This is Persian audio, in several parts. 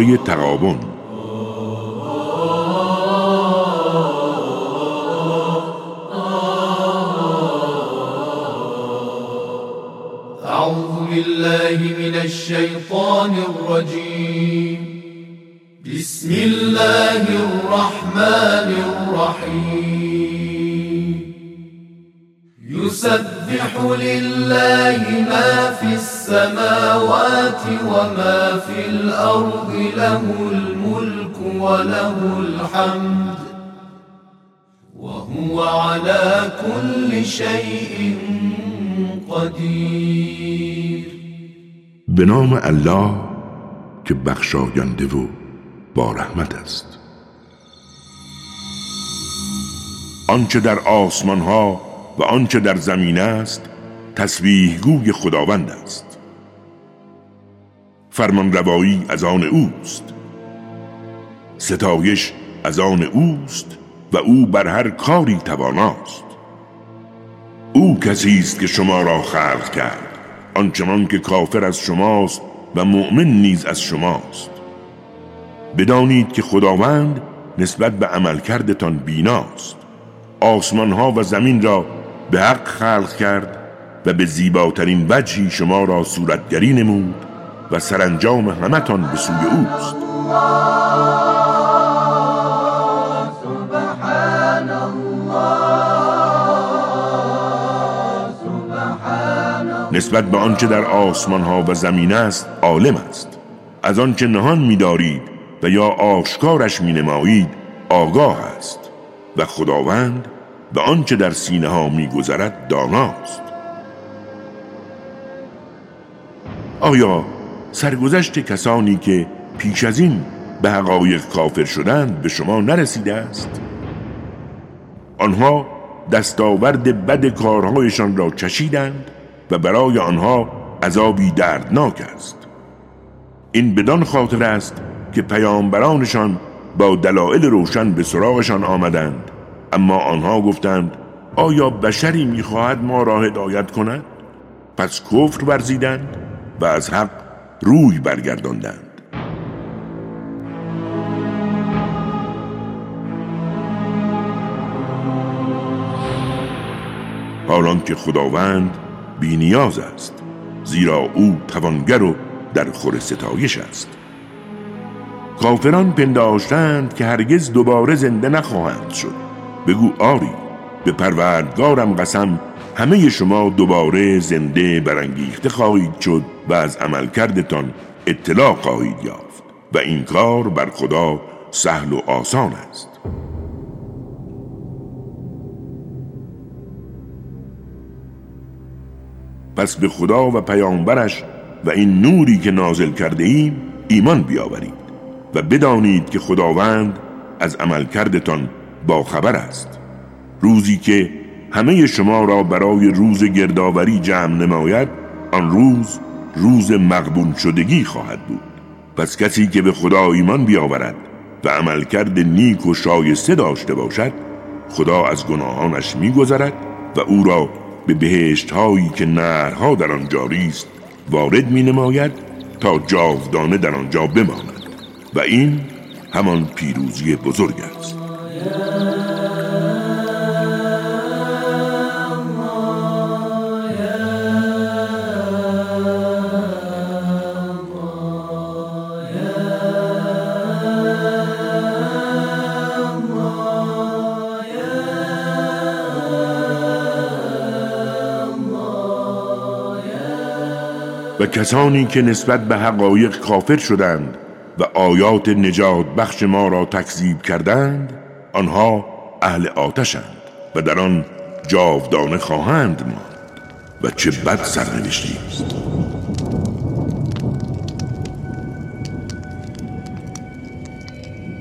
درباره تقابن أعوذ بالله من الشيطان الرجيم. بسم الله الرحمن الرحيم. يسبح لله ما في السماوات وما في الأرض له الملك وله الحمد. وهو على كل شيء قدیر به نام الله که بخشاینده و با رحمت است. آنچه در آسمان ها و آنچه در زمین است تسبیح گوی خداوند است. فرمان روایی از آن اوست. ستایش از آن اوست و او بر هر کاری تواناست. او کسی است که شما را خلق کرد آنچنان که کافر از شماست و مؤمن نیز از شماست. بدانید که خداوند نسبت به عملکردتان بیناست. آسمان ها و زمین را به حق خلق کرد و به زیباترین وجهی شما را صورتگری نمود و سرانجام همتان به سوی اوست. نسبت به آنچه در آسمان ها و زمین است عالم است. از آنچه نهان می‌دارید و یا آشکارش می نمایید آگاه است. و خداوند به آنچه در سینه ها می گذرد داناست. آیا سرگذشت کسانی که پیش از این به حقایق کافر شدند به شما نرسیده است؟ آنها دستاورد بد کارهایشان را چشیدند و برای آنها عذابی دردناک است. این بدان خاطر است که پیامبرانشان با دلایل روشن به سراغشان آمدند. اما آنها گفتند آیا بشری می‌خواهد ما را هدایت کند؟ پس کفر ورزیدند و از حق روی برگرداندند. حالان که خداوند بینیاز است زیرا او توانگر و در خور ستایش است. کافران پنداشتند که هرگز دوباره زنده نخواهند شد. بگو آری به پروردگارم قسم همه شما دوباره زنده برانگیخته خواهید شد و از عملکردتان اطلاع خواهید یافت و این کار بر خدا سهل و آسان است. پس به خدا و پیامبرش و این نوری که نازل کرده ایم ایمان بیاورید و بدانید که خداوند از عملکردتان با خبر است. روزی که همه شما را برای روز گردآوری جمع نماید آن روز روز مقبون شدگی خواهد بود. پس کسی که به خدا ایمان بیاورد و عملکرد نیک و شایسته داشته باشد خدا از گناهانش میگذرد و او را به بهشت هایی که نهرها در آن جاری است وارد می نماید تا جاودانه در آنجا بماند. و این همان پیروزی بزرگ است. و کسانی که نسبت به حقایق کافر شدند و آیات نجات بخش ما را تکذیب کردند آنها اهل آتشند و در آن جاودانه خواهند ماند و چه بد سرنوشتی است.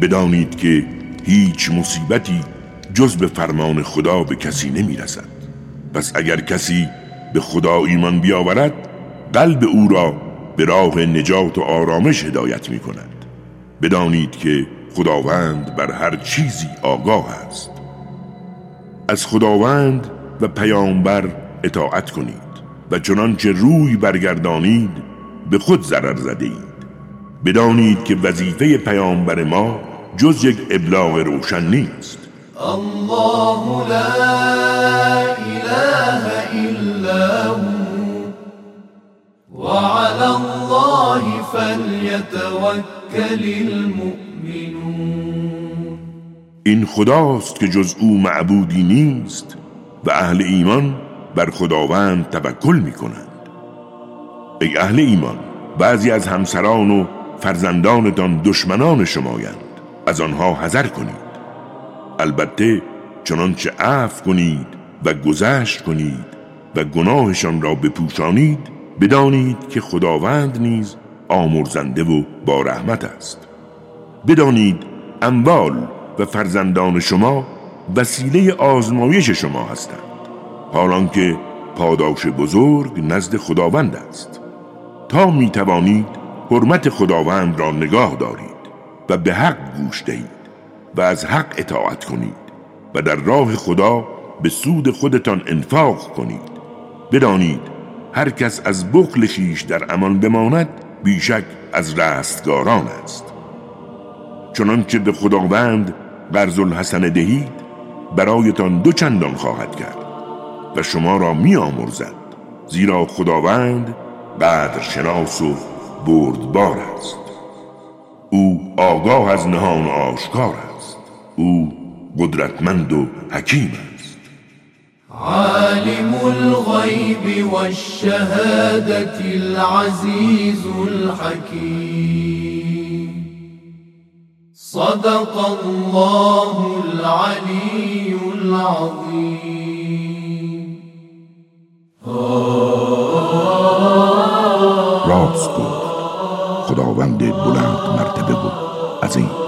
بدانید که هیچ مصیبتی جز به فرمان خدا به کسی نمی رسد پس اگر کسی به خدا ایمان بیاورد قلب او را به راه نجات و آرامش هدایت می کند بدانید که خداوند بر هر چیزی آگاه است. از خداوند و پیامبر اطاعت کنید و چنانچه روی برگردانید به خود ضرر زده اید بدانید که وظیفه پیامبر ما جز یک ابلاغ روشن نیست. الله لا اله الا هو. الله فليتوكل المؤمنون. این خداست که جز او معبودی نیست و اهل ایمان بر خداوند توکل می کنند ای اهل ایمان بعضی از همسران و فرزندانتان دشمنان شمایند از آنها حذر کنید. البته چنانچه عفو کنید و گذشت کنید و گناهشان را بپوشانید بدانید که خداوند نیز آمرزنده و با رحمت است. بدانید اموال و فرزندان شما وسیله آزمایش شما هستند حالان که پاداش بزرگ نزد خداوند است. تا می توانید حرمت خداوند را نگاه دارید و به حق گوش دهید و از حق اطاعت کنید و در راه خدا به سود خودتان انفاق کنید. بدانید هر کس از بخل خیش در امان بماند بیشک از رستگاران است. چنانکه به خداوند قرض الحسن دهید برایتان دو چندان خواهد کرد و شما را می آمرزد زیرا خداوند قدر شناس و بردبار است. او آگاه از نهان آشکار است. او قدرتمند و حکیم است. عالم الغيب والشهادة العزيز الحكيم. صدق الله العلي العظيم. راد خداوند بلند مرتبه. و عظیم.